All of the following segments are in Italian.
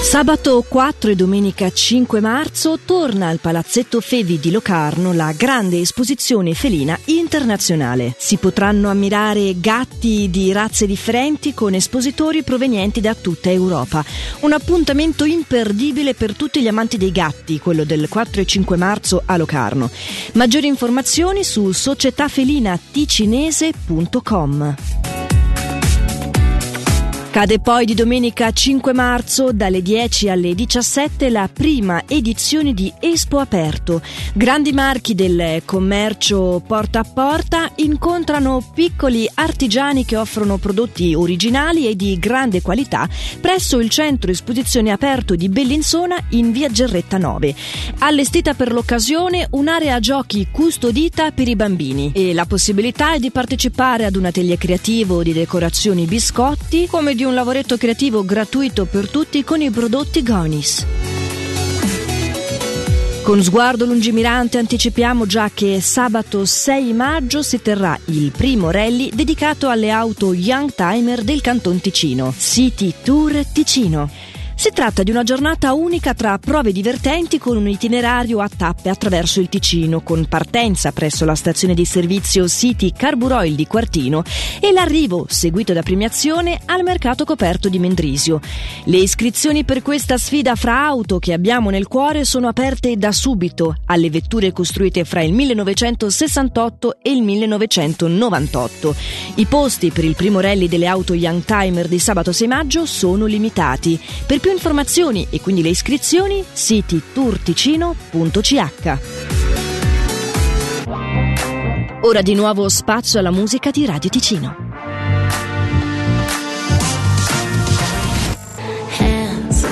Sabato 4 e domenica 5 marzo torna al Palazzetto Fevi di Locarno la grande esposizione felina internazionale. Si potranno ammirare gatti di razze differenti con espositori provenienti da tutta Europa. Un appuntamento imperdibile per tutti gli amanti dei gatti, quello del 4 e 5 marzo a Locarno. Maggiori informazioni su societafelinaticinese.com. Cade poi di domenica 5 marzo dalle 10 alle 17 la prima edizione di Espo Aperto. Grandi marchi del commercio porta a porta incontrano piccoli artigiani che offrono prodotti originali e di grande qualità presso il centro esposizione aperto di Bellinzona in via Gerretta 9. Allestita per l'occasione un'area giochi custodita per i bambini e la possibilità è di partecipare ad un atelier creativo di decorazioni biscotti come di un lavoretto creativo gratuito per tutti con i prodotti Gonis. Con sguardo lungimirante anticipiamo già che sabato 6 maggio si terrà il primo rally dedicato alle auto Young Timer del Canton Ticino, City Tour Ticino. Si tratta di una giornata unica tra prove divertenti con un itinerario a tappe attraverso il Ticino, con partenza presso la stazione di servizio City Carburoil di Quartino e l'arrivo, seguito da premiazione, al mercato coperto di Mendrisio. Le iscrizioni per questa sfida fra auto che abbiamo nel cuore sono aperte da subito alle vetture costruite fra il 1968 e il 1998. I posti per il primo rally delle auto Young Timer di sabato 6 maggio sono limitati. Per più informazioni e quindi le iscrizioni, siti turticino.ch. Ora di nuovo spazio alla musica di Radio Ticino. Hands,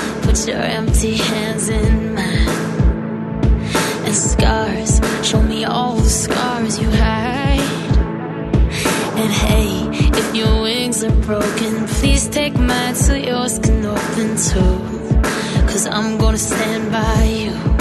broken, please take mine so yours can open too. Cause I'm gonna stand by you.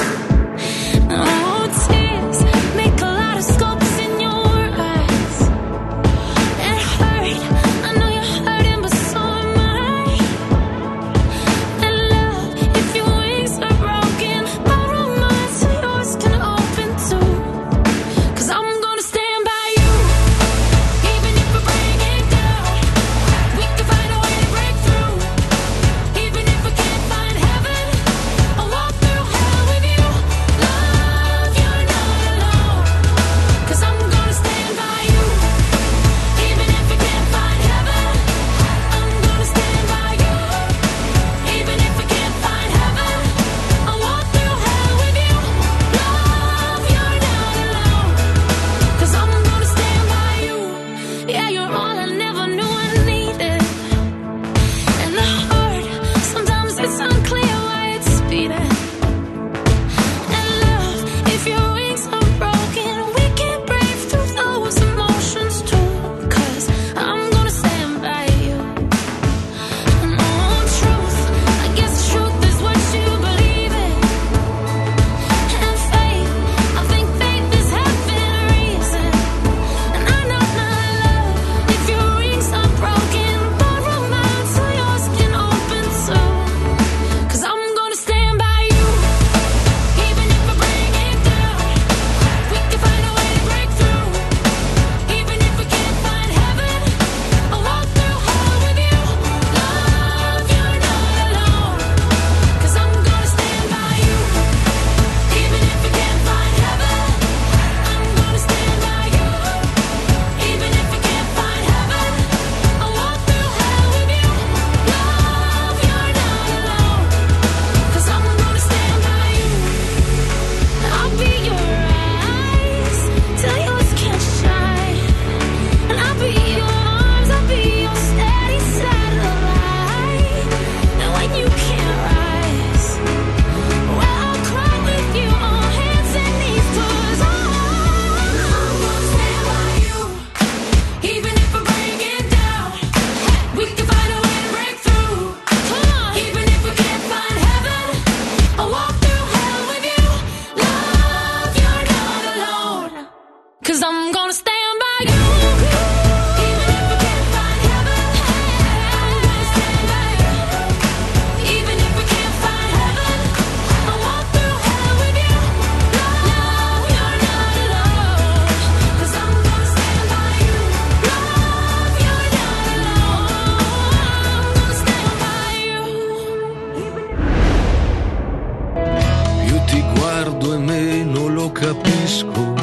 Capisco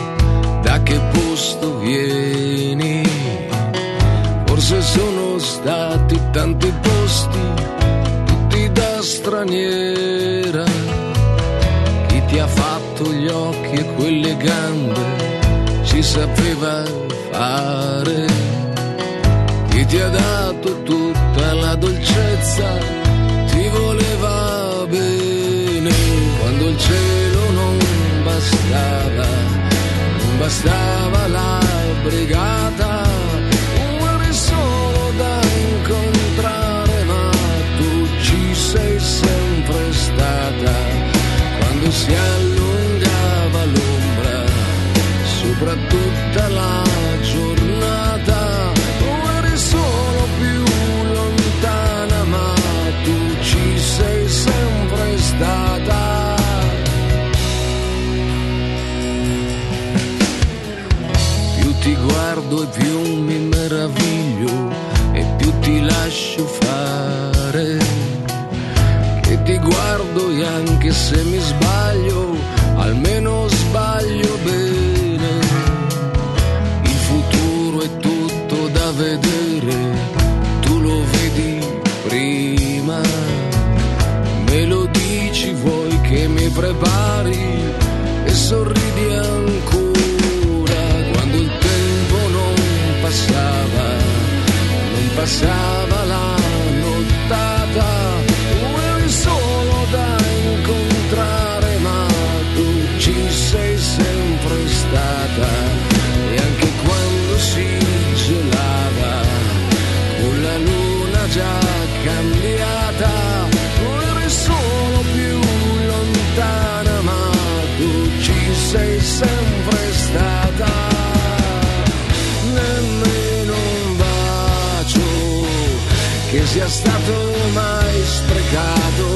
da che posto vieni. Forse sono stati tanti posti, tutti da straniera. Chi ti ha fatto gli occhi e quelle gambe ci sapeva fare. Chi ti ha dato tutta la dolcezza bastava, non bastava la brigata, eri solo da incontrare, tu ci sei sempre stata. Quando si guardo e più mi meraviglio e più ti lascio fare. Che ti guardo e anche se mi sbaglio, almeno sbaglio bene. Il futuro è tutto da vedere, tu lo vedi prima. Me lo dici, vuoi che mi prepari e sorridi ancora non já está tudo mais pregado.